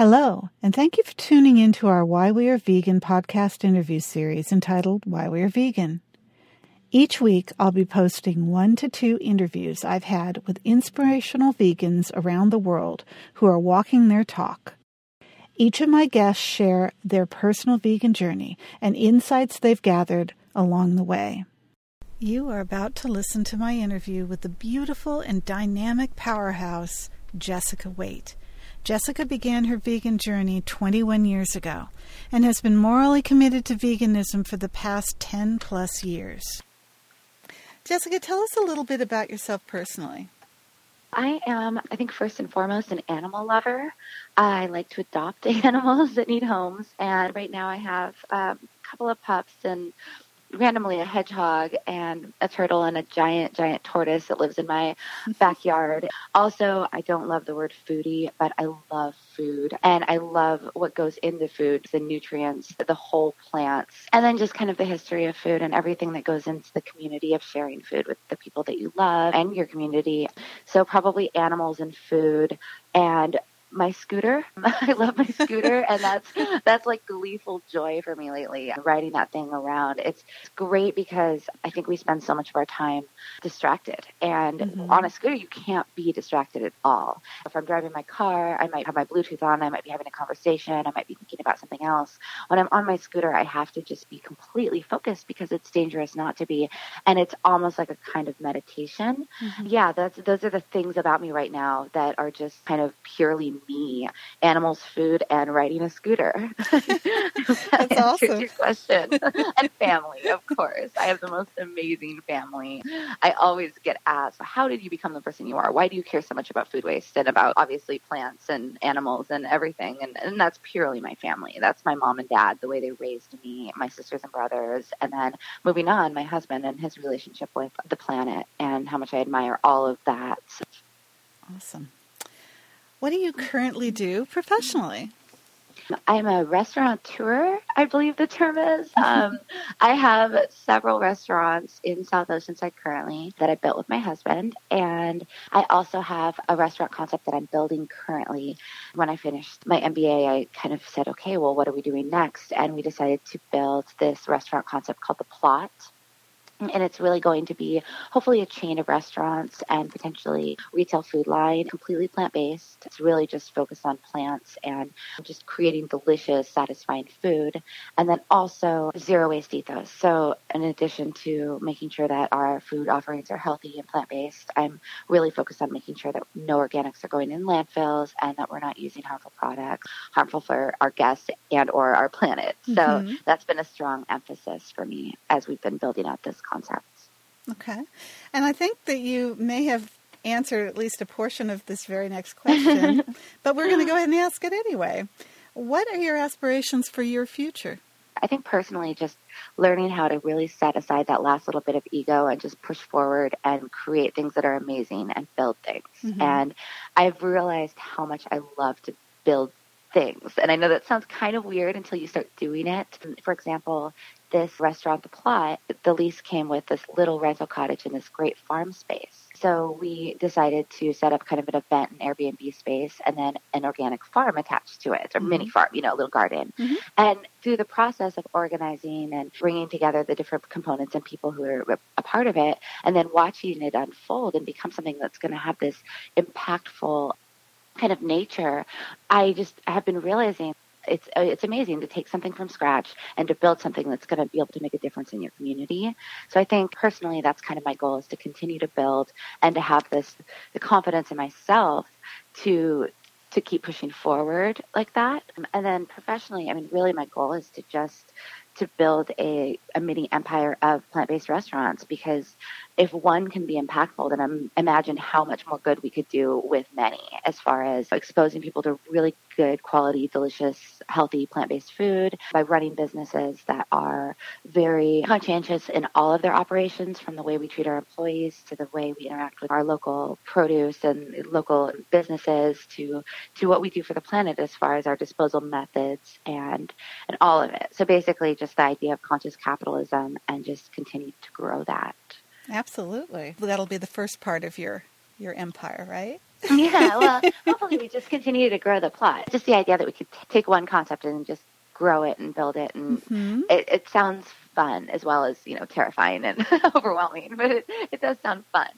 Hello, and thank you for tuning in to our Why We Are Vegan podcast interview series entitled Why We Are Vegan. Each week, I'll be posting one to two interviews I've had with inspirational vegans around the world who are walking their talk. Each of my guests share their personal vegan journey and insights they've gathered along the way. You are about to listen to my interview with the beautiful and dynamic powerhouse, Jessica Waite. Jessica began her vegan journey 21 years ago and has been morally committed to veganism for the past 10 plus years. Jessica, tell us a little bit about yourself personally. I am, I think, first and foremost, an animal lover. I like to adopt animals that need homes. And right now I have um, a couple of pups and randomly a hedgehog and a turtle and a giant, giant tortoise that lives in my backyard. Also, I don't love the word foodie, but I love food and I love what goes into food, the nutrients, the whole plants, and then just kind of the history of food and everything that goes into the community of sharing food with the people that you love and your community. So probably animals and food and my scooter. I love my scooter, and that's that's like gleeful joy for me lately. Riding that thing around, it's, it's great because I think we spend so much of our time distracted, and mm-hmm. on a scooter you can't be distracted at all. If I'm driving my car, I might have my Bluetooth on, I might be having a conversation, I might be thinking about something else. When I'm on my scooter, I have to just be completely focused because it's dangerous not to be, and it's almost like a kind of meditation. Mm-hmm. Yeah, that's those are the things about me right now that are just kind of purely me, animals, food, and riding a scooter. That's awesome. Your question. and family, of course. I have the most amazing family. I always get asked, how did you become the person you are? Why do you care so much about food waste and about obviously plants and animals and everything? And, and that's purely my family. That's my mom and dad, the way they raised me, my sisters and brothers. And then moving on, my husband and his relationship with the planet and how much I admire all of that. Awesome. What do you currently do professionally? I'm a restaurateur, I believe the term is. Um, I have several restaurants in South Oceanside currently that I built with my husband. And I also have a restaurant concept that I'm building currently. When I finished my MBA, I kind of said, okay, well, what are we doing next? And we decided to build this restaurant concept called The Plot and it's really going to be hopefully a chain of restaurants and potentially retail food line, completely plant based. It's really just focused on plants and just creating delicious, satisfying food. And then also zero waste ethos. So, in addition to making sure that our food offerings are healthy and plant based, I'm really focused on making sure that no organics are going in landfills and that we're not using harmful products, harmful for our guests and or our planet. So, mm-hmm. that's been a strong emphasis for me as we've been building out this concepts. Okay. And I think that you may have answered at least a portion of this very next question, but we're going to go ahead and ask it anyway. What are your aspirations for your future? I think personally, just learning how to really set aside that last little bit of ego and just push forward and create things that are amazing and build things. Mm-hmm. And I've realized how much I love to build things. And I know that sounds kind of weird until you start doing it. For example, this restaurant, The Plot, the lease came with this little rental cottage in this great farm space. So we decided to set up kind of an event and Airbnb space and then an organic farm attached to it, or mm-hmm. mini farm, you know, a little garden. Mm-hmm. And through the process of organizing and bringing together the different components and people who are a part of it, and then watching it unfold and become something that's going to have this impactful kind of nature, I just have been realizing it's uh, it's amazing to take something from scratch and to build something that's going to be able to make a difference in your community. So I think personally, that's kind of my goal is to continue to build and to have this the confidence in myself to to keep pushing forward like that. And then professionally, I mean, really, my goal is to just to build a, a mini empire of plant-based restaurants because if one can be impactful, then imagine how much more good we could do with many as far as exposing people to really good quality, delicious, healthy plant-based food by running businesses that are very conscientious in all of their operations from the way we treat our employees to the way we interact with our local produce and local businesses to to what we do for the planet as far as our disposal methods and and all of it. So basically just the idea of conscious capitalism and just continue to grow that. Absolutely. That'll be the first part of your your empire, right? yeah, well, hopefully we just continue to grow the plot. Just the idea that we could t- take one concept and just grow it and build it, and mm-hmm. it, it, sounds fun as well as you know terrifying and overwhelming, but it, it does sound fun.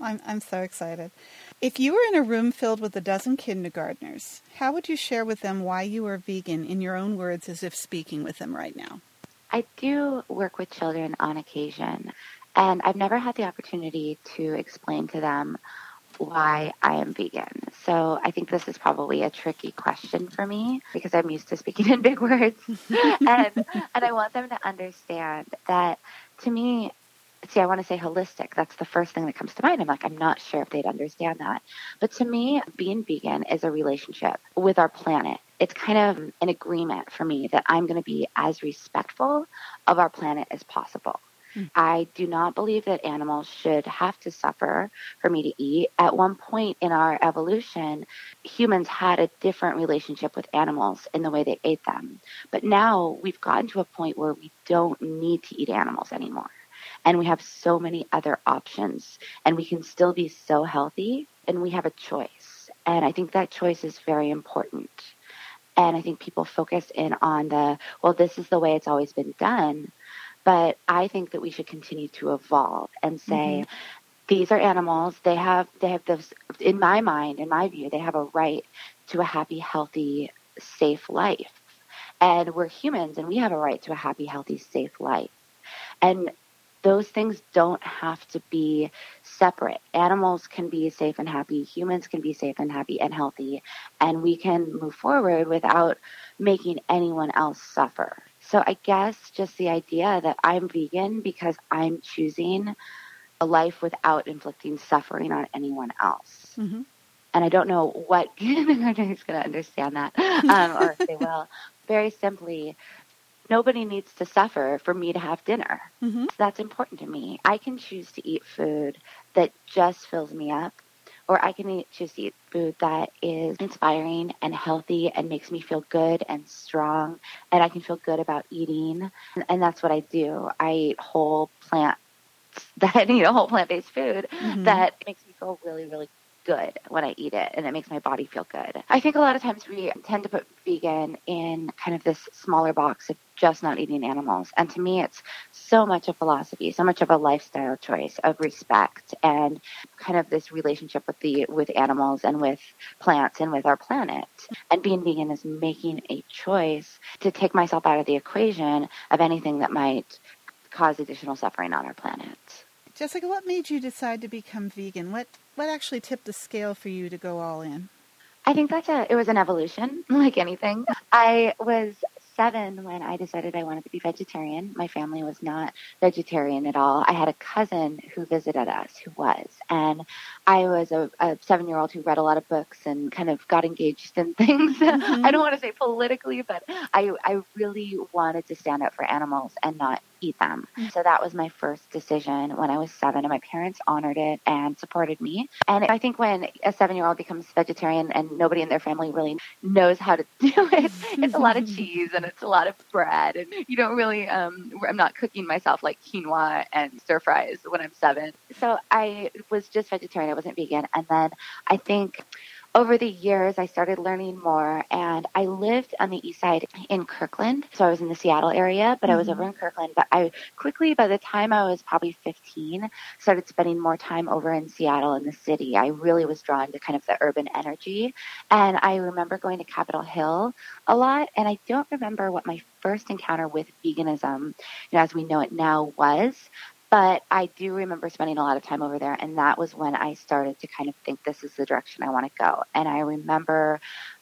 I'm I'm so excited. If you were in a room filled with a dozen kindergartners, how would you share with them why you are vegan in your own words as if speaking with them right now? I do work with children on occasion, and I've never had the opportunity to explain to them why I am vegan. So I think this is probably a tricky question for me because I'm used to speaking in big words. and and I want them to understand that to me see I want to say holistic. That's the first thing that comes to mind. I'm like I'm not sure if they'd understand that. But to me being vegan is a relationship with our planet. It's kind of an agreement for me that I'm going to be as respectful of our planet as possible. Mm-hmm. I do not believe that animals should have to suffer for me to eat. At one point in our evolution, humans had a different relationship with animals in the way they ate them. But now we've gotten to a point where we don't need to eat animals anymore. And we have so many other options, and we can still be so healthy, and we have a choice. And I think that choice is very important. And I think people focus in on the, well, this is the way it's always been done. But I think that we should continue to evolve and say, mm-hmm. these are animals. They have they have this in my mind, in my view, they have a right to a happy, healthy, safe life. And we're humans and we have a right to a happy, healthy, safe life. And those things don't have to be separate. Animals can be safe and happy, humans can be safe and happy and healthy, and we can move forward without making anyone else suffer. So I guess just the idea that I'm vegan because I'm choosing a life without inflicting suffering on anyone else. Mm-hmm. And I don't know what kindergartner is going to understand that, um, or if they will. Very simply, nobody needs to suffer for me to have dinner. Mm-hmm. So that's important to me. I can choose to eat food that just fills me up or I can eat, just eat food that is inspiring and healthy and makes me feel good and strong, and I can feel good about eating. And, and that's what I do. I eat whole plant that you know whole plant based food mm-hmm. that makes me feel really really good when I eat it and it makes my body feel good. I think a lot of times we tend to put vegan in kind of this smaller box of just not eating animals. And to me, it's so much a philosophy, so much of a lifestyle choice of respect and kind of this relationship with the, with animals and with plants and with our planet. And being vegan is making a choice to take myself out of the equation of anything that might cause additional suffering on our planet. Jessica, what made you decide to become vegan? What what actually tipped the scale for you to go all in? I think that's a it was an evolution, like anything. I was seven when I decided I wanted to be vegetarian. My family was not vegetarian at all. I had a cousin who visited us who was, and I was a, a seven year old who read a lot of books and kind of got engaged in things. Mm-hmm. I don't want to say politically, but I, I really wanted to stand up for animals and not eat them. Mm-hmm. So that was my first decision when I was seven, and my parents honored it and supported me. And I think when a seven year old becomes vegetarian and nobody in their family really knows how to do it, it's a lot of cheese and it's a lot of bread. And you don't really, um, I'm not cooking myself like quinoa and stir fries when I'm seven. So I was just vegetarian. I wasn't vegan. And then I think over the years, I started learning more, and I lived on the east side in Kirkland. So I was in the Seattle area, but mm-hmm. I was over in mm-hmm. Kirkland. But I quickly, by the time I was probably 15, started spending more time over in Seattle in the city. I really was drawn to kind of the urban energy. And I remember going to Capitol Hill a lot, and I don't remember what my first encounter with veganism, you know, as we know it now was, but I do remember spending a lot of time over there, and that was when I started to kind of think this is the direction I want to go. And I remember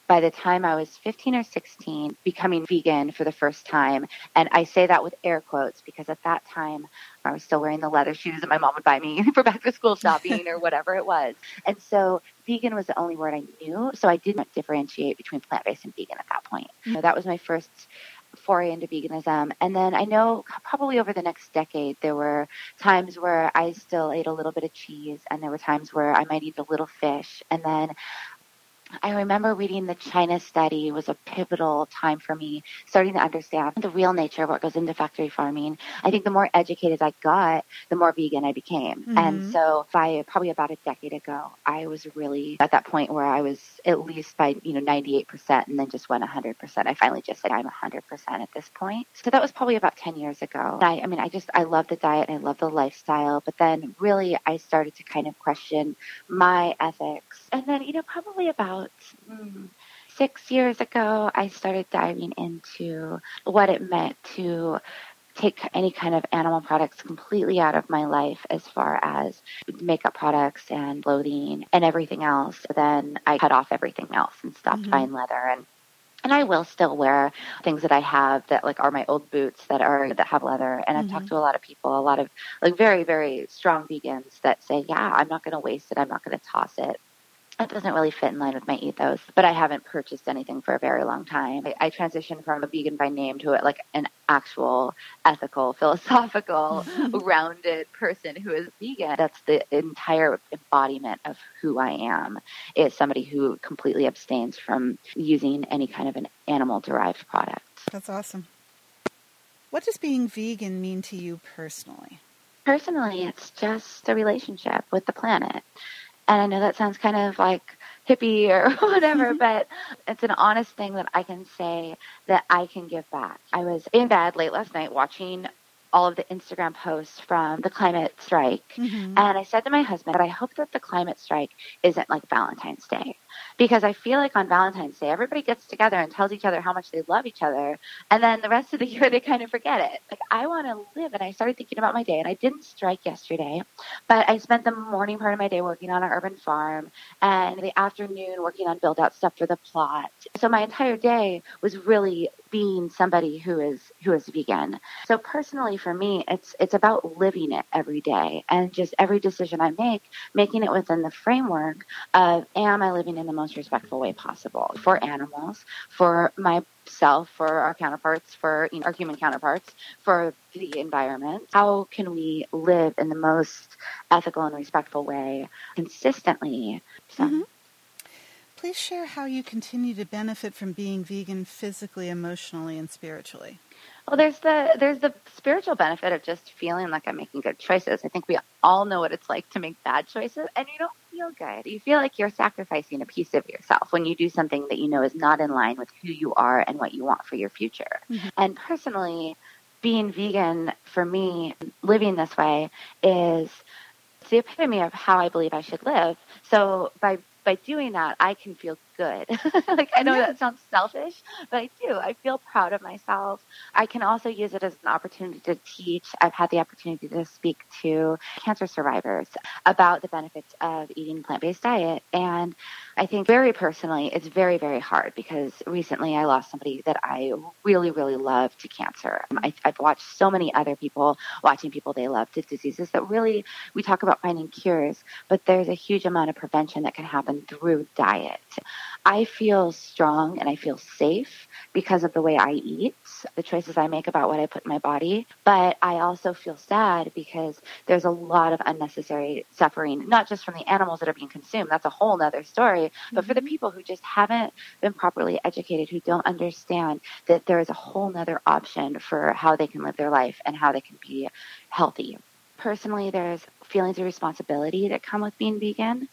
by the time I was 15 or 16, becoming vegan for the first time. And I say that with air quotes because at that time I was still wearing the leather shoes that my mom would buy me for back to school shopping or whatever it was. And so vegan was the only word I knew. So I didn't differentiate between plant based and vegan at that point. So that was my first foray into veganism. And then I know probably over the next decade, there were times where I still ate a little bit of cheese, and there were times where I might eat a little fish. And then I remember reading the China study was a pivotal time for me, starting to understand the real nature of what goes into factory farming. I think the more educated I got, the more vegan I became. Mm-hmm. And so by probably about a decade ago, I was really at that point where I was at least by, you know, 98% and then just went 100%. I finally just said I'm 100% at this point. So that was probably about 10 years ago. I, I mean, I just, I love the diet and I love the lifestyle, but then really I started to kind of question my ethics. And then, you know, probably about about mm, six years ago, I started diving into what it meant to take any kind of animal products completely out of my life as far as makeup products and clothing and everything else. Then I cut off everything else and stopped mm-hmm. buying leather and and I will still wear things that I have that like are my old boots that are that have leather. And I've mm-hmm. talked to a lot of people, a lot of like very, very strong vegans that say, Yeah, I'm not gonna waste it, I'm not gonna toss it it doesn't really fit in line with my ethos, but I haven't purchased anything for a very long time. I, I transitioned from a vegan by name to a, like an actual ethical, philosophical, rounded person who is vegan. That's the entire embodiment of who I am. Is somebody who completely abstains from using any kind of an animal derived product. That's awesome. What does being vegan mean to you personally? Personally, it's just a relationship with the planet. And I know that sounds kind of like hippie or whatever, mm-hmm. but it's an honest thing that I can say that I can give back. I was in bed late last night watching all of the Instagram posts from the climate strike. Mm-hmm. And I said to my husband, I hope that the climate strike isn't like Valentine's Day because I feel like on Valentine's Day, everybody gets together and tells each other how much they love each other. And then the rest of the year, they kind of forget it. Like, I want to live. And I started thinking about my day, and I didn't strike yesterday, but I spent the morning part of my day working on an urban farm and the afternoon working on build out stuff for the plot. So my entire day was really being somebody who is who is vegan. So personally for me it's it's about living it every day and just every decision I make making it within the framework of am I living in the most respectful way possible for animals, for myself, for our counterparts, for you know, our human counterparts, for the environment. How can we live in the most ethical and respectful way consistently? So. Mm-hmm. Please share how you continue to benefit from being vegan physically, emotionally, and spiritually. Well, there's the there's the spiritual benefit of just feeling like I'm making good choices. I think we all know what it's like to make bad choices, and you don't feel good. You feel like you're sacrificing a piece of yourself when you do something that you know is not in line with who you are and what you want for your future. Mm-hmm. And personally, being vegan for me, living this way is the epitome of how I believe I should live. So by by doing that, I can feel good. like I know yeah. that sounds selfish, but I do. I feel proud of myself. I can also use it as an opportunity to teach. I've had the opportunity to speak to cancer survivors about the benefits of eating a plant-based diet and I think very personally it's very very hard because recently I lost somebody that I really really love to cancer. Um, I, I've watched so many other people watching people they love to diseases that really we talk about finding cures, but there's a huge amount of prevention that can happen through diet. I feel strong and I feel safe because of the way I eat, the choices I make about what I put in my body. But I also feel sad because there's a lot of unnecessary suffering, not just from the animals that are being consumed. That's a whole nother story. But for the mm-hmm. people who just haven't been properly educated, who don't understand that there is a whole nother option for how they can live their life and how they can be healthy. Personally, there's feelings of responsibility that come with being vegan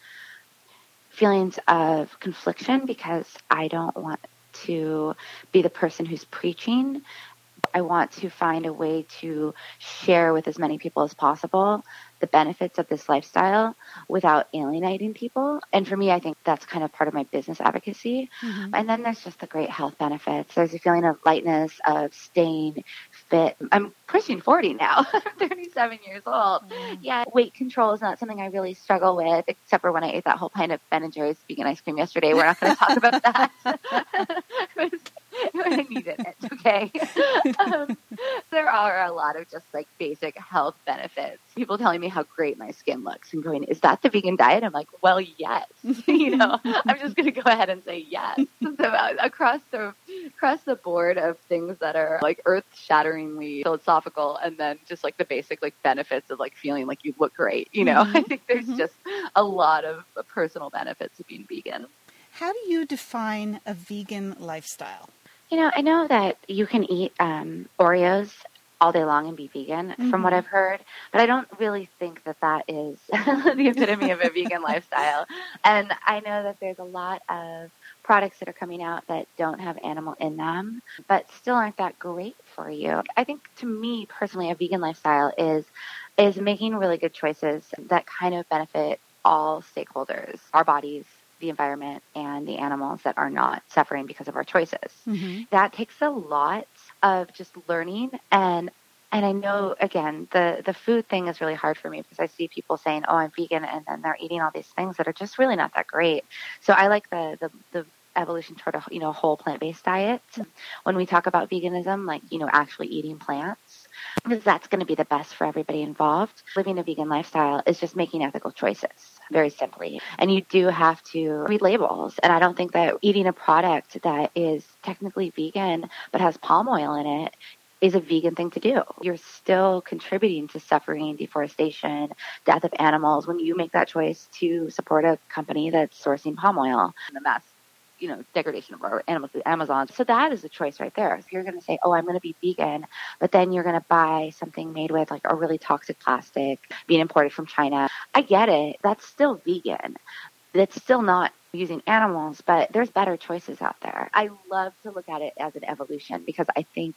feelings of confliction because I don't want to be the person who's preaching. I want to find a way to share with as many people as possible the benefits of this lifestyle without alienating people. And for me, I think that's kind of part of my business advocacy. Mm-hmm. And then there's just the great health benefits. There's a feeling of lightness, of staying fit. I'm pushing 40 now. I'm 37 years old. Mm. Yeah, weight control is not something I really struggle with, except for when I ate that whole pint of Ben and Jerry's vegan ice cream yesterday. We're not going to talk about that. I needed it. Okay. Um, there are a lot of just like basic health benefits. People telling me how great my skin looks and going, "Is that the vegan diet?" I'm like, "Well, yes." you know, I'm just going to go ahead and say yes. So uh, across the across the board of things that are like earth-shatteringly philosophical, and then just like the basic like benefits of like feeling like you look great. You know, mm-hmm. I think there's mm-hmm. just a lot of personal benefits of being vegan. How do you define a vegan lifestyle? You know, I know that you can eat um, Oreos all day long and be vegan, mm-hmm. from what mm-hmm. I've heard. But I don't really think that that is the epitome of a vegan lifestyle. And I know that there's a lot of products that are coming out that don't have animal in them, but still aren't that great for you. I think to me personally, a vegan lifestyle is is making really good choices that kind of benefit all stakeholders, our bodies, the environment, and the animals that are not suffering because of our choices. Mm-hmm. That takes a lot of just learning and and I know again the the food thing is really hard for me because I see people saying, "Oh, I'm vegan," and then they're eating all these things that are just really not that great. So I like the the, the evolution toward a you know whole plant based diet. When we talk about veganism, like you know actually eating plants, because that's going to be the best for everybody involved. Living a vegan lifestyle is just making ethical choices very simply. And you do have to read labels. And I don't think that eating a product that is technically vegan but has palm oil in it is a vegan thing to do. You're still contributing to suffering, deforestation, death of animals when you make that choice to support a company that's sourcing palm oil. The mass you know, degradation of our animals the Amazon. So that is a choice right there. If you're going to say, oh, I'm going to be vegan, but then you're going to buy something made with like a really toxic plastic being imported from China, I get it. That's still vegan. It's still not using animals, but there's better choices out there. I love to look at it as an evolution because I think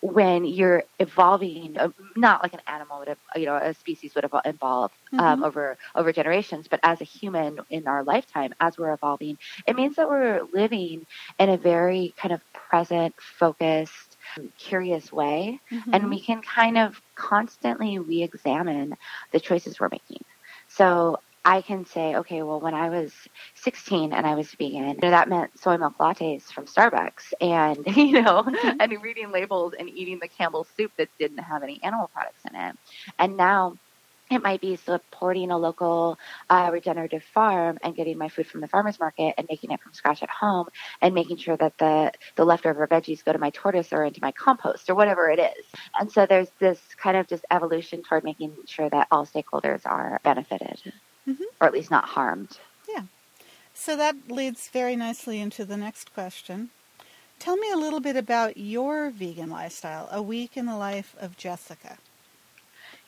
when you're evolving, uh, not like an animal would have, you know, a species would have evolved um, mm-hmm. over over generations, but as a human in our lifetime, as we're evolving, it means that we're living in a very kind of present, focused, curious way, mm-hmm. and we can kind of constantly re-examine the choices we're making. So I can say, okay, well, when I was 16 and I was vegan, you know, that meant soy milk lattes from Starbucks and, you know, mm-hmm. and reading labels and eating the Campbell's soup that didn't have any animal products in it. And now it might be supporting a local uh, regenerative farm and getting my food from the farmer's market and making it from scratch at home and making sure that the, the leftover veggies go to my tortoise or into my compost or whatever it is. And so there's this kind of just evolution toward making sure that all stakeholders are benefited mm-hmm. or at least not harmed. Yeah. So that leads very nicely into the next question. Tell me a little bit about your vegan lifestyle, a week in the life of Jessica.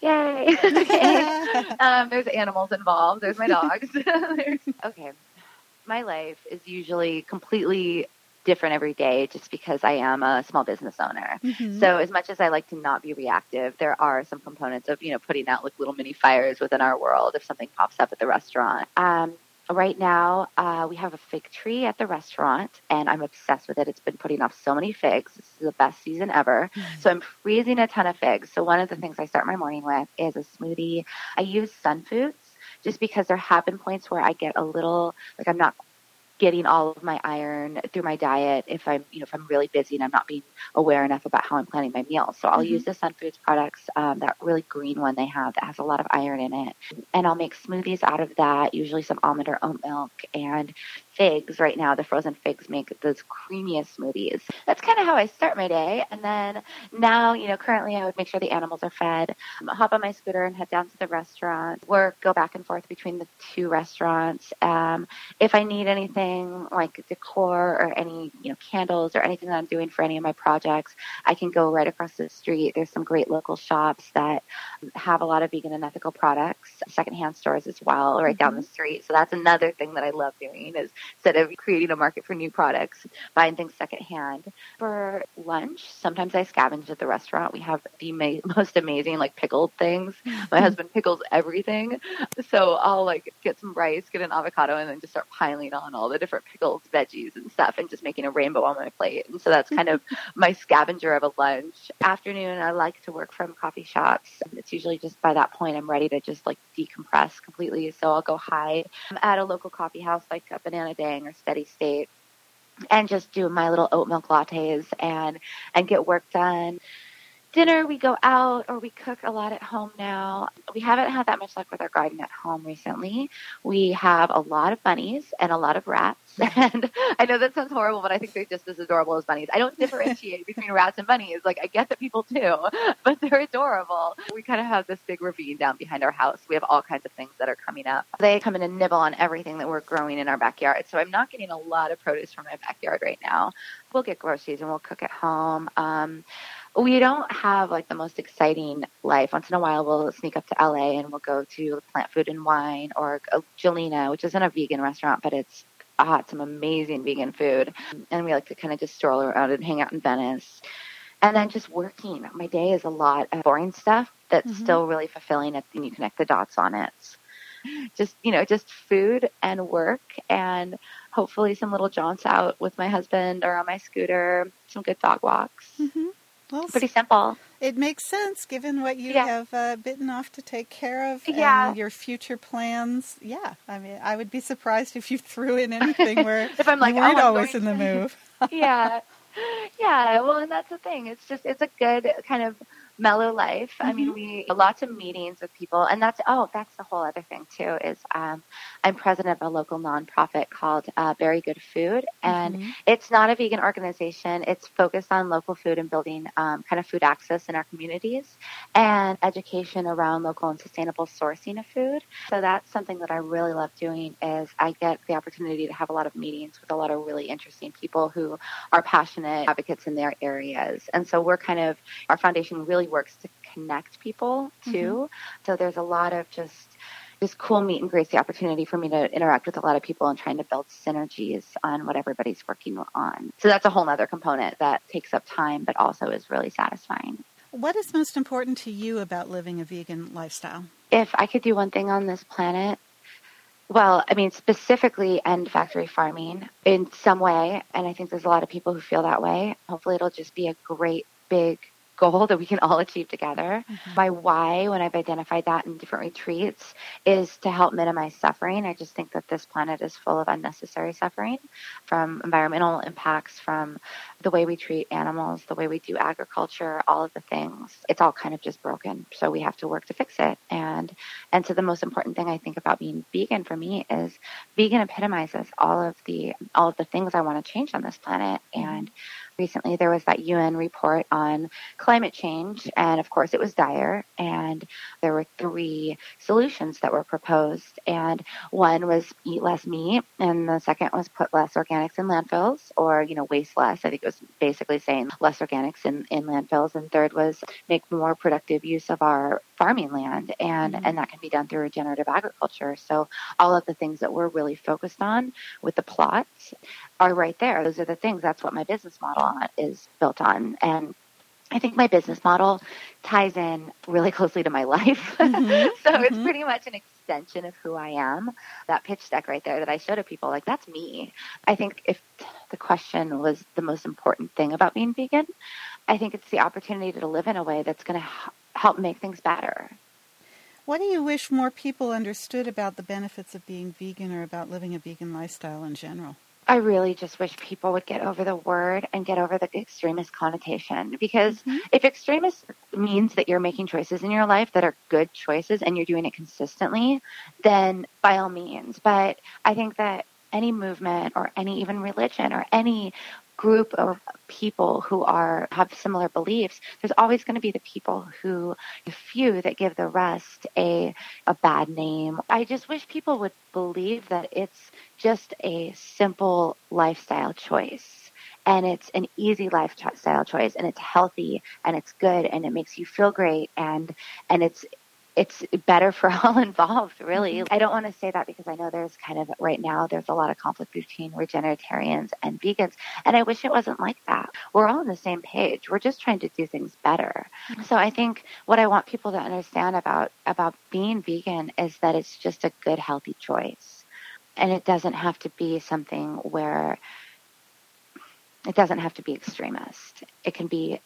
Yay! okay. um, there's animals involved. There's my dogs. there's, okay. My life is usually completely different every day just because I am a small business owner. Mm-hmm. So as much as I like to not be reactive, there are some components of, you know, putting out like little mini fires within our world if something pops up at the restaurant. Um, right now, uh, we have a fig tree at the restaurant and I'm obsessed with it. It's been putting off so many figs. This is the best season ever. Mm-hmm. So I'm freezing a ton of figs. So one of the things I start my morning with is a smoothie. I use Sun Foods just because there have been points where I get a little like I'm not getting all of my iron through my diet if I'm, you know, if I'm really busy and I'm not being aware enough about how I'm planning my meals. So I'll mm-hmm. use the Sun Foods products, um, that really green one they have that has a lot of iron in it. And I'll make smoothies out of that, usually some almond or oat milk and figs right now. The frozen figs make those creamiest smoothies. That's kind of how I start my day. And then now, you know, currently I would make sure the animals are fed, hop on my scooter and head down to the restaurant, work, go back and forth between the two restaurants. Um, if I need anything like decor or any, you know, candles or anything that I'm doing for any of my projects, I can go right across the street. There's some great local shops that have a lot of vegan and ethical products, secondhand stores as well, right mm-hmm. down the street. So that's another thing that I love doing is instead of creating a market for new products, buying things secondhand. For lunch, sometimes I scavenge at the restaurant. We have the ma- most amazing like pickled things. My husband pickles everything, so I'll like get some rice, get an avocado, and then just start piling on all the different pickles, veggies, and stuff, and just making a rainbow on my plate. And so that's kind of my scavenger of a lunch. Afternoon, I like to work from coffee shops. It's usually just by that point I'm ready to just like decompress completely. So I'll go hide at a local coffee house like a Banana Dang or Steady State and just do my little oat milk lattes and and get work done dinner, we go out or we cook a lot at home now. We haven't had that much luck with our garden at home recently. We have a lot of bunnies and a lot of rats. And I know that sounds horrible, but I think they're just as adorable as bunnies. I don't differentiate between rats and bunnies. Like, I get that people do, but they're adorable. We kind of have this big ravine down behind our house. We have all kinds of things that are coming up. They come in and nibble on everything that we're growing in our backyard. So I'm not getting a lot of produce from my backyard right now. We'll get groceries and we'll cook at home. Um, we don't have like the most exciting life. Once in a while, we'll sneak up to LA and we'll go to Plant Food and Wine or Gjelina, which isn't a vegan restaurant, but it's uh, some amazing vegan food. And we like to kind of just stroll around and hang out in Venice. And then just working. My day is a lot of boring stuff that's mm-hmm. still really fulfilling and you connect the dots on it. Just, you know, just food and work and hopefully some little jaunts out with my husband or on my scooter, some good dog walks. Mm-hmm. Well, pretty simple. It makes sense given what you yeah. have uh, bitten off to take care of yeah. and your future plans. Yeah, I mean, I would be surprised if you threw in anything where if I'm like, you weren't oh, always in the move. yeah, yeah. Well, and that's the thing. It's just it's a good kind of mellow life. Mm-hmm. I mean, mm-hmm. we lots of meetings with people, and that's oh, that's the whole other thing too. Is um, I'm president of a local nonprofit called uh, Very Good Food, and mm-hmm. it's not a vegan organization. It's focused on local food and building um, kind of food access in our communities and education around local and sustainable sourcing of food. So that's something that I really love doing. Is I get the opportunity to have a lot of meetings with a lot of really interesting people who are passionate advocates in their areas, and so we're kind of our foundation really really works to connect people too. Mm-hmm. So there's a lot of just just cool meet and greets the opportunity for me to interact with a lot of people and trying to build synergies on what everybody's working on. So that's a whole other component that takes up time but also is really satisfying. What is most important to you about living a vegan lifestyle? If I could do one thing on this planet, well, I mean, specifically end factory farming in some way. And I think there's a lot of people who feel that way. Hopefully, it'll just be a great, big goal that we can all achieve together. Mm-hmm. My why, when I've identified that in different retreats, is to help minimize suffering. I just think that this planet is full of unnecessary suffering from environmental impacts, from the way we treat animals, the way we do agriculture, all of the things. It's all kind of just broken. So we have to work to fix it. And and so the most important thing I think about being vegan for me is vegan epitomizes all of the all of the things I want to change on this planet. Mm-hmm. Recently there was that UN report on climate change, and of course it was dire. And there were three solutions that were proposed, and one was eat less meat, and the second was put less organics in landfills, or you know waste less. I think it was basically saying less organics in, in landfills, and third was make more productive use of our farming land, and mm-hmm. and that can be done through regenerative agriculture. So all of the things that we're really focused on with the plots are right there. Those are the things. That's what my business model is built on. And I think my business model ties in really closely to my life. Mm-hmm. so mm-hmm. it's pretty much an extension of who I am. That pitch deck right there that I show to people, like, that's me. I think if the question was the most important thing about being vegan, I think it's the opportunity to live in a way that's going to help make things better. What do you wish more people understood about the benefits of being vegan or about living a vegan lifestyle in general? I really just wish people would get over the word and get over the extremist connotation because mm-hmm. if extremist means that you're making choices in your life that are good choices and you're doing it consistently, then by all means. But I think that any movement or any even religion or any group of people who are have similar beliefs there's always going to be the people who the few that give the rest a a bad name. I just wish people would believe that it's just a simple lifestyle choice. And it's an easy lifestyle choice and it's healthy and it's good and it makes you feel great and and it's it's better for all involved, really. Mm-hmm. I don't want to say that because I know there's kind of right now there's a lot of conflict between regeneratorians and vegans, and I wish it wasn't like that. We're all on the same page. We're just trying to do things better. Mm-hmm. So I think what I want people to understand about about being vegan is that it's just a good healthy choice. And it doesn't have to be something where it doesn't have to be extremist. It can be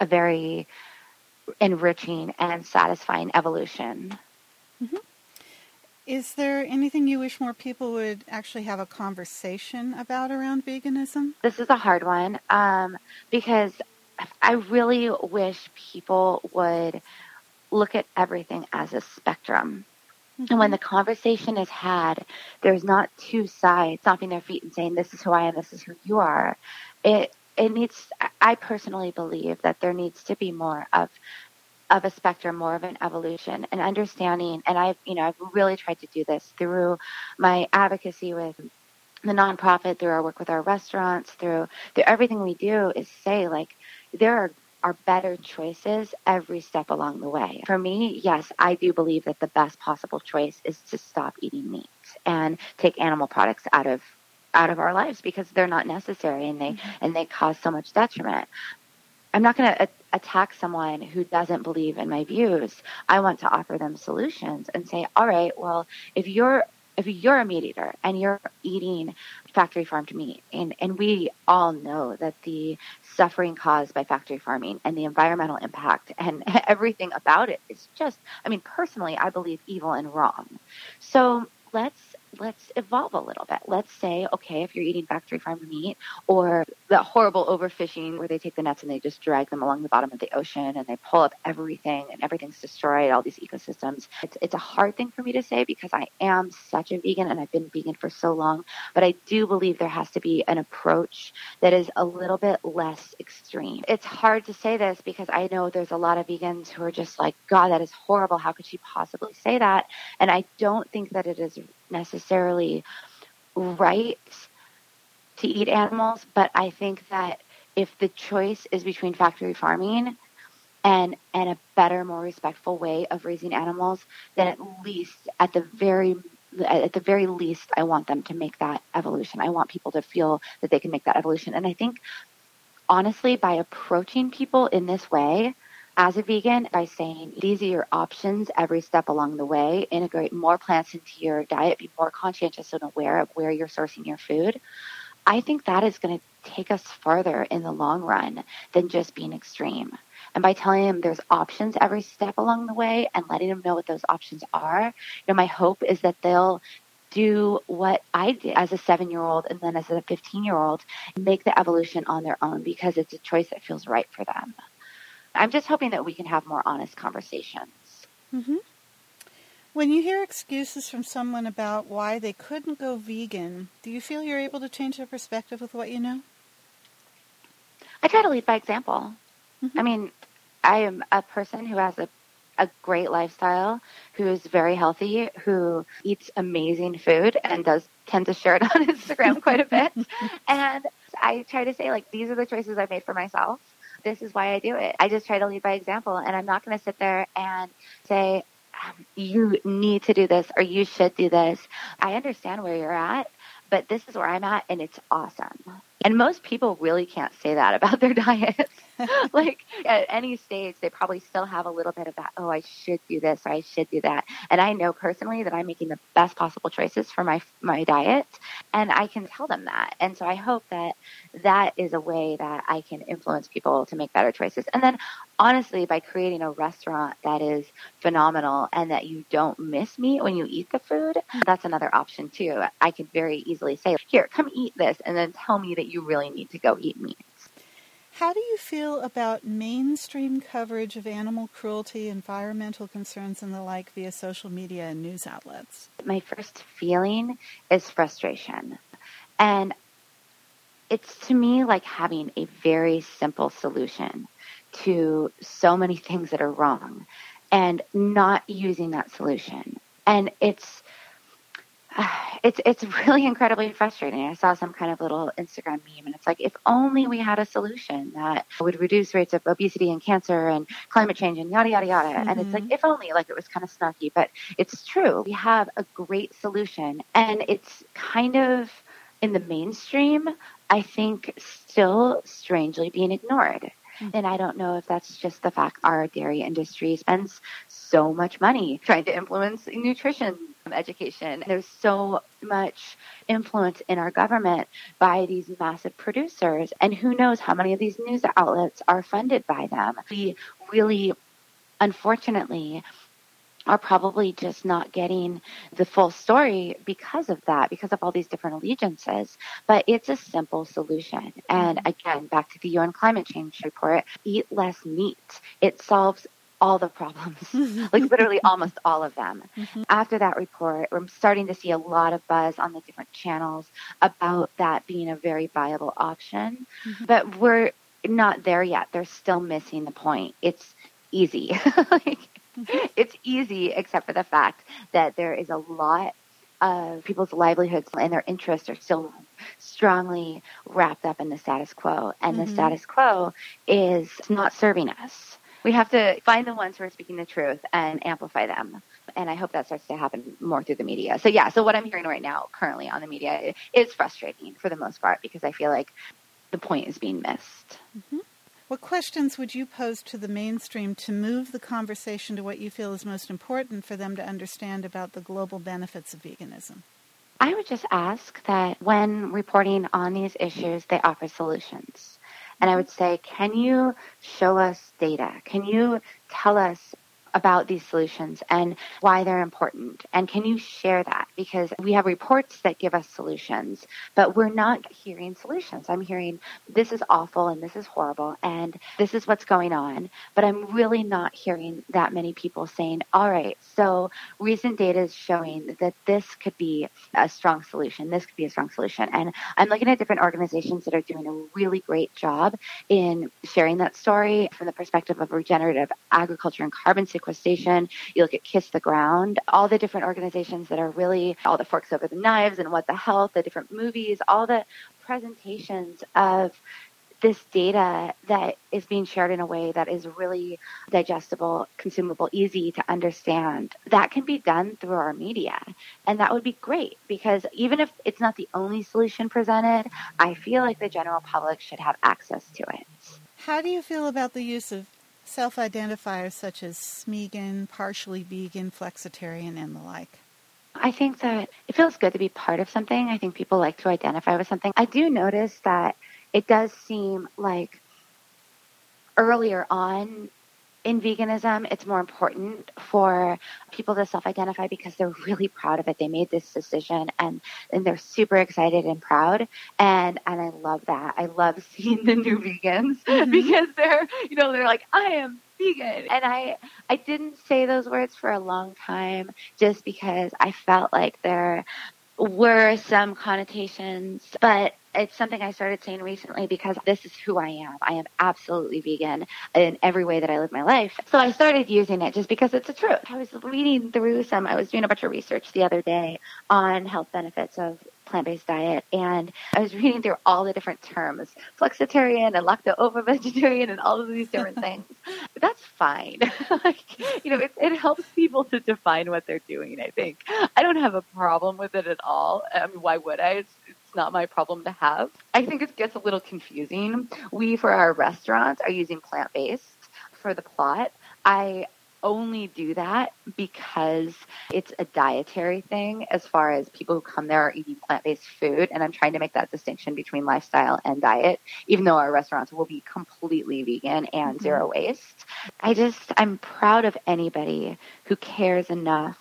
a very enriching and satisfying evolution. Mm-hmm. Is there anything you wish more people would actually have a conversation about around veganism? This is a hard one um, because I really wish people would look at everything as a spectrum. Mm-hmm. And when mm-hmm. the conversation is had, there's not two sides stomping their feet and saying, This is who I am, this is who you are. It it needs I personally believe that there needs to be more of of a spectrum, more of an evolution and understanding. And I've, you know, I've really tried to do this through my advocacy with the nonprofit, through our work with our restaurants, through through everything we do is say like there are are better choices every step along the way. For me, yes, I do believe that the best possible choice is to stop eating meat and take animal products out of out of our lives because they're not necessary and they mm-hmm. and they cause so much detriment. I'm not going to a- attack someone who doesn't believe in my views. I want to offer them solutions and say, all right, well, if you're if you're a meat eater and you're eating factory farmed meat, and, and we all know that the suffering caused by factory farming and the environmental impact and everything about it is just, I mean, personally, I believe evil and wrong. So let's let's evolve a little bit. Let's say, okay, if you're eating factory farmed meat or the horrible overfishing where they take the nets and they just drag them along the bottom of the ocean and they pull up everything and everything's destroyed, all these ecosystems. It's, it's a hard thing for me to say because I am such a vegan and I've been vegan for so long, but I do believe there has to be an approach that is a little bit less extreme. It's hard to say this because I know there's a lot of vegans who are just like, God, that is horrible. How could she possibly say that? And I don't think that it is necessarily right to eat animals, but I think that if the choice is between factory farming and and a better, more respectful way of raising animals, then at least at the very at the very least, I want them to make that evolution. I want people to feel that they can make that evolution. And I think honestly, by approaching people in this way, as a vegan by saying these are your options every step along the way. Integrate more plants into your diet, be more conscientious and aware of where you're sourcing your food. I think that is going to take us farther in the long run than just being extreme. And by telling them there's options every step along the way and letting them know what those options are, you know, my hope is that they'll do what I did as a seven year old and then as a 15 year old, make the evolution on their own because it's a choice that feels right for them. I'm just hoping that we can have more honest conversations. Mm-hmm. When you hear excuses from someone about why they couldn't go vegan, do you feel you're able to change their perspective with what you know? I try to lead by example. Mm-hmm. I mean, I am a person who has a, a great lifestyle, who is very healthy, who eats amazing food and does tend to share it on Instagram quite a bit. and I try to say, like, these are the choices I've made for myself this is why I do it. I just try to lead by example, and I'm not going to sit there and say, um, you need to do this or you should do this. I understand where you're at, but this is where I'm at, and it's awesome. And most people really can't say that about their diets. like at any stage, they probably still have a little bit of that, oh, I should do this I should do that. And I know personally that I'm making the best possible choices for my, my diet. And I can tell them that. And so I hope that that is a way that I can influence people to make better choices. And then honestly, by creating a restaurant that is phenomenal and that you don't miss meat when you eat the food, that's another option too. I could very easily say, here, come eat this and then tell me that you really need to go eat meat. How do you feel about mainstream coverage of animal cruelty, environmental concerns, and the like via social media and news outlets? My first feeling is frustration. And it's to me like having a very simple solution to so many things that are wrong and not using that solution. And it's it's it's really incredibly frustrating. I saw some kind of little Instagram meme, and it's like if only we had a solution that would reduce rates of obesity and cancer and climate change and yada yada yada. Mm-hmm. And it's like mm-hmm. if only, like it was kind of snarky, but it's true. We have a great solution, and it's kind of in the mainstream. I think still strangely being ignored. Mm-hmm. And I don't know if that's just the fact our dairy industry spends so much money trying to influence nutrition education. There's so much influence in our government by these massive producers, and who knows how many of these news outlets are funded by them. We really, unfortunately, are probably just not getting the full story because of that, because of all these different allegiances. But it's a simple solution. And again, back to the UN climate change report, eat less meat. It solves all the problems, like literally almost all of them. Mm-hmm. After that report, we're starting to see a lot of buzz on the different channels about that being a very viable option. Mm-hmm. But we're not there yet. They're still missing the point. It's easy. like, mm-hmm. It's easy, except for the fact that there is a lot of people's livelihoods and their interests are still strongly wrapped up in the status quo. And the mm-hmm. status quo is not serving us we have to find the ones who are speaking the truth and amplify them. And I hope that starts to happen more through the media. So yeah, so what I'm hearing right now currently on the media is frustrating for the most part because I feel like the point is being missed. Mm-hmm. What questions would you pose to the mainstream to move the conversation to what you feel is most important for them to understand about the global benefits of veganism? I would just ask that when reporting on these issues, they offer solutions. And I mm-hmm. would say, can you show us data? Can you tell us about these solutions and why they're important? And can you share that? Because we have reports that give us solutions, but we're not hearing solutions. I'm hearing this is awful and this is horrible and this is what's going on, but I'm really not hearing that many people saying, all right, so recent data is showing that this could be a strong solution. This could be a strong solution. And I'm looking at different organizations that are doing a really great job in sharing that story from the perspective of regenerative agriculture and carbon. You look at Kiss the Ground, all the different organizations that are really all the forks over the knives and what the health, the different movies, all the presentations of this data that is being shared in a way that is really digestible, consumable, easy to understand, that can be done through our media. And that would be great because even if it's not the only solution presented, I feel like the general public should have access to it. How do you feel about the use of self identifiers such as Smeagan, partially vegan, flexitarian, and the like? I think that it feels good to be part of something. I think people like to identify with something. I do notice that it does seem like earlier on in veganism, it's more important for people to self-identify because they're really proud of it. They made this decision and, and they're super excited and proud. And, and I love that. I love seeing the new vegans mm-hmm. because they're, you know, they're like, I am vegan. And I, I didn't say those words for a long time just because I felt like there were some connotations, but it's something I started saying recently because this is who I am. I am absolutely vegan in every way that I live my life. So I started using it just because it's a truth. I was reading through some, I was doing a bunch of research the other day on health benefits of plant-based diet and I was reading through all the different terms, flexitarian and lacto-ovo vegetarian and all of these different things. But that's fine. like, you know, it, it helps people to define what they're doing, I think. I don't have a problem with it at all. I mean, why would I? It's, it's not my problem to have. I think it gets a little confusing. We, for our restaurant, are using plant-based for the plot. I only do that because it's a dietary thing as far as people who come there are eating plant-based food and I'm trying to make that distinction between lifestyle and diet even though our restaurants will be completely vegan and mm-hmm. zero waste. I just I'm proud of anybody who cares enough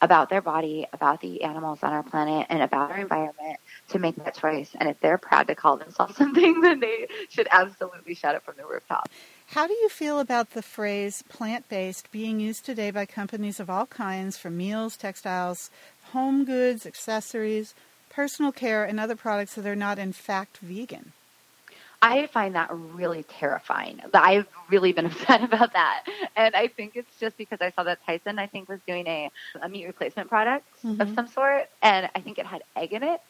about their body, about the animals on our planet, and about our environment to make that choice. And if they're proud to call themselves something, then they should absolutely shout it from the rooftop. How do you feel about the phrase plant based being used today by companies of all kinds for meals, textiles, home goods, accessories, personal care, and other products that are not in fact vegan? I find that really terrifying. I've really been upset about that. And I think it's just because I saw that Tyson, I think, was doing a, a meat replacement product mm-hmm. of some sort. And I think it had egg in it.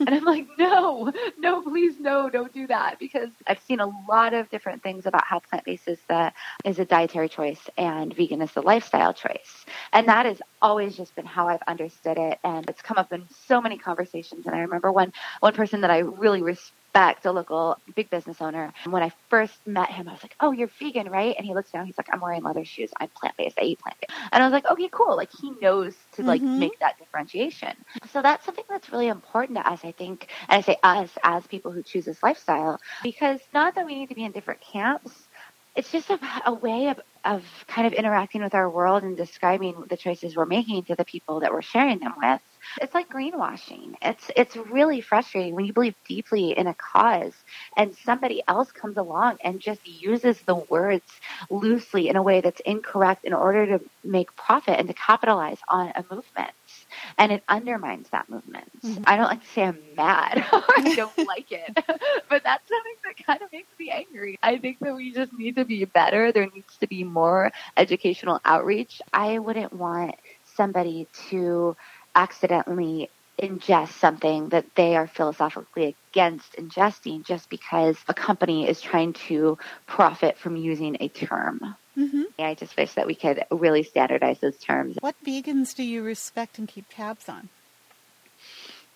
and I'm like, no, no, please, no, don't do that. Because I've seen a lot of different things about how plant based is, the, is a dietary choice and vegan is a lifestyle choice. And that has always just been how I've understood it. And it's come up in so many conversations. And I remember one, one person that I really respect respect, a local big business owner. And when I first met him, I was like, "Oh, you're vegan, right?" And he looks down. He's like, "I'm wearing leather shoes. I'm plant based. I eat plant based." And I was like, "Okay, cool." Like he knows to like mm-hmm. make that differentiation. So that's something that's really important to us, I think. And I say us as people who choose this lifestyle because not that we need to be in different camps, it's just a, a way of, of kind of interacting with our world and describing the choices we're making to the people that we're sharing them with. It's like greenwashing. It's it's really frustrating when you believe deeply in a cause and somebody else comes along and just uses the words loosely in a way that's incorrect in order to make profit and to capitalize on a movement and it undermines that movement. Mm-hmm. I don't like to say I'm mad or I don't like it, but that's something that kind of makes me angry. I think that we just need to be better. There needs to be more educational outreach. I wouldn't want somebody to accidentally ingest something that they are philosophically against ingesting just because a company is trying to profit from using a term. Mm-hmm. I just wish that we could really standardize those terms. What vegans do you respect and keep tabs on?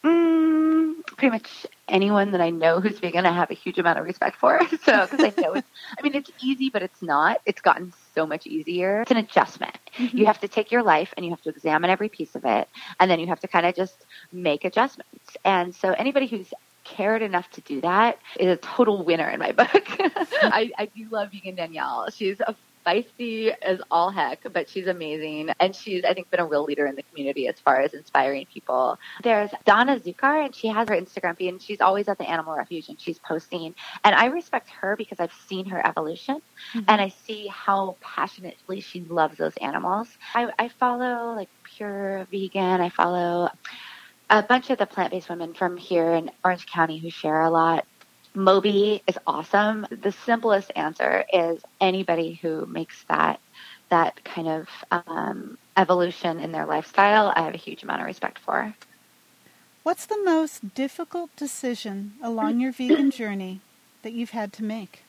Mm, pretty much anyone that I know who's vegan, I have a huge amount of respect for. So, because I know it's, I mean, it's easy, but it's not. It's gotten so much easier. It's an adjustment. Mm-hmm. You have to take your life and you have to examine every piece of it, and then you have to kind of just make adjustments. And so, anybody who's cared enough to do that is a total winner in my book. I, I do love vegan Danielle. She's a feisty as all heck, but she's amazing. And she's, I think, been a real leader in the community as far as inspiring people. There's Donna Zucar, and she has her Instagram feed, and she's always at the animal refuge and she's posting. And I respect her because I've seen her evolution mm-hmm. and I see how passionately she loves those animals. I, I follow like Pure Vegan, I follow a bunch of the plant based women from here in Orange County who share a lot. Moby is awesome. The simplest answer is anybody who makes that that kind of um, evolution in their lifestyle. I have a huge amount of respect for. What's the most difficult decision along your vegan journey that you've had to make?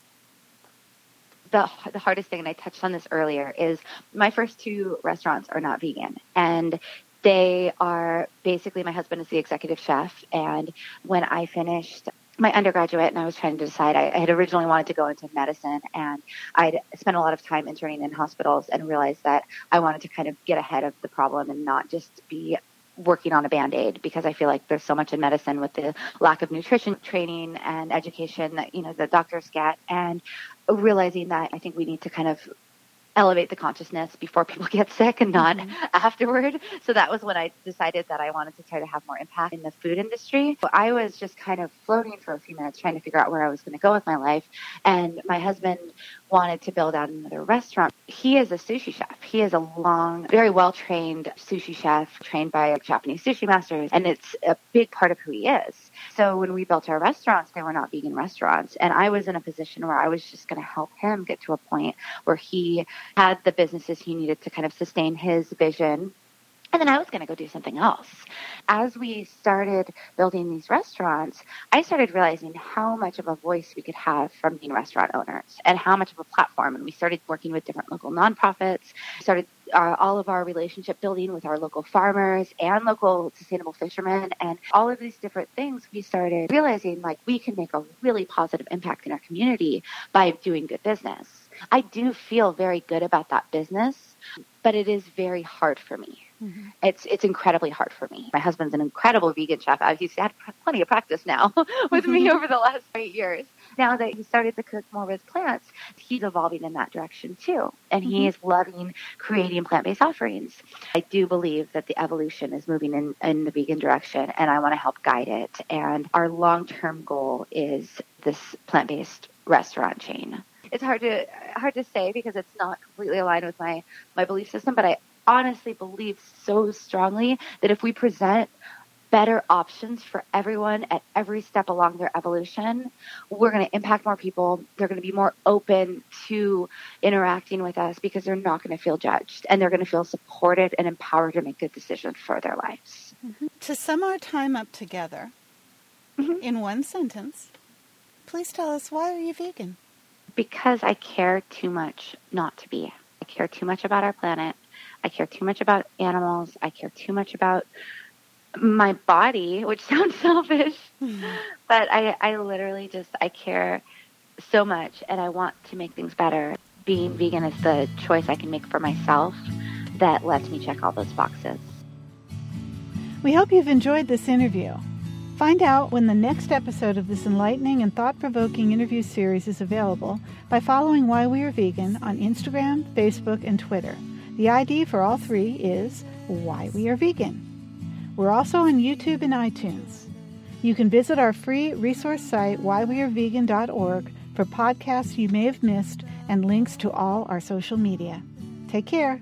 The, the hardest thing, and I touched on this earlier, is my first two restaurants are not vegan. And they are basically my husband is the executive chef. And when I finished my undergraduate and I was trying to decide. I, I, had originally wanted to go into medicine and I'd spent a lot of time interning in hospitals and realized that I wanted to kind of get ahead of the problem and not just be working on a band-aid because I feel like there's so much in medicine with the lack of nutrition training and education that, you know, the doctors get and realizing that I think we need to kind of elevate the consciousness before people get sick and not mm-hmm. afterward. So that was when I decided that I wanted to try to have more impact in the food industry. So I was just kind of floating for a few minutes trying to figure out where I was going to go with my life. And my husband wanted to build out another restaurant. He is a sushi chef. He is a long, very well trained sushi chef trained by Japanese sushi masters. And it's a big part of who he is. So when we built our restaurants, they were not vegan restaurants. And I was in a position where I was just going to help him get to a point where he had the businesses he needed to kind of sustain his vision and then I was going to go do something else. As we started building these restaurants, I started realizing how much of a voice we could have from being restaurant owners and how much of a platform. And we started working with different local nonprofits, started uh, all of our relationship building with our local farmers and local sustainable fishermen and all of these different things. We started realizing like we can make a really positive impact in our community by doing good business. I do feel very good about that business, but it is very hard for me Mm-hmm. It's it's incredibly hard for me. My husband's an incredible vegan chef. He's had plenty of practice now with me mm-hmm. over the last eight years. Now that he started to cook more with plants, he's evolving in that direction too, and mm-hmm. he is loving creating plant-based offerings. I do believe that the evolution is moving in in the vegan direction, and I want to help guide it. And our long-term goal is this plant-based restaurant chain it's hard to hard to say because it's not completely aligned with my my belief system but i honestly believe so strongly that if we present better options for everyone at every step along their evolution, we're going to impact more people. They're going to be more open to interacting with us because they're not going to feel judged and they're going to feel supported and empowered to make good decisions for their lives. Mm-hmm. To sum our time up together mm-hmm. in one sentence, please tell us why are you vegan? Because I care too much not to be. I care too much about our planet I care too much about animals. I care too much about my body, which sounds selfish, mm-hmm. but I, I literally just, I care so much and I want to make things better. Being vegan is the choice I can make for myself that lets me check all those boxes. We hope you've enjoyed this interview. Find out when the next episode of this enlightening and thought provoking interview series is available by following Why We Are Vegan on Instagram, Facebook, and Twitter. The ID for all three is Why We Are Vegan. We're also on YouTube and iTunes. You can visit our free resource site, whywearevegan.org, for podcasts you may have missed and links to all our social media. Take care.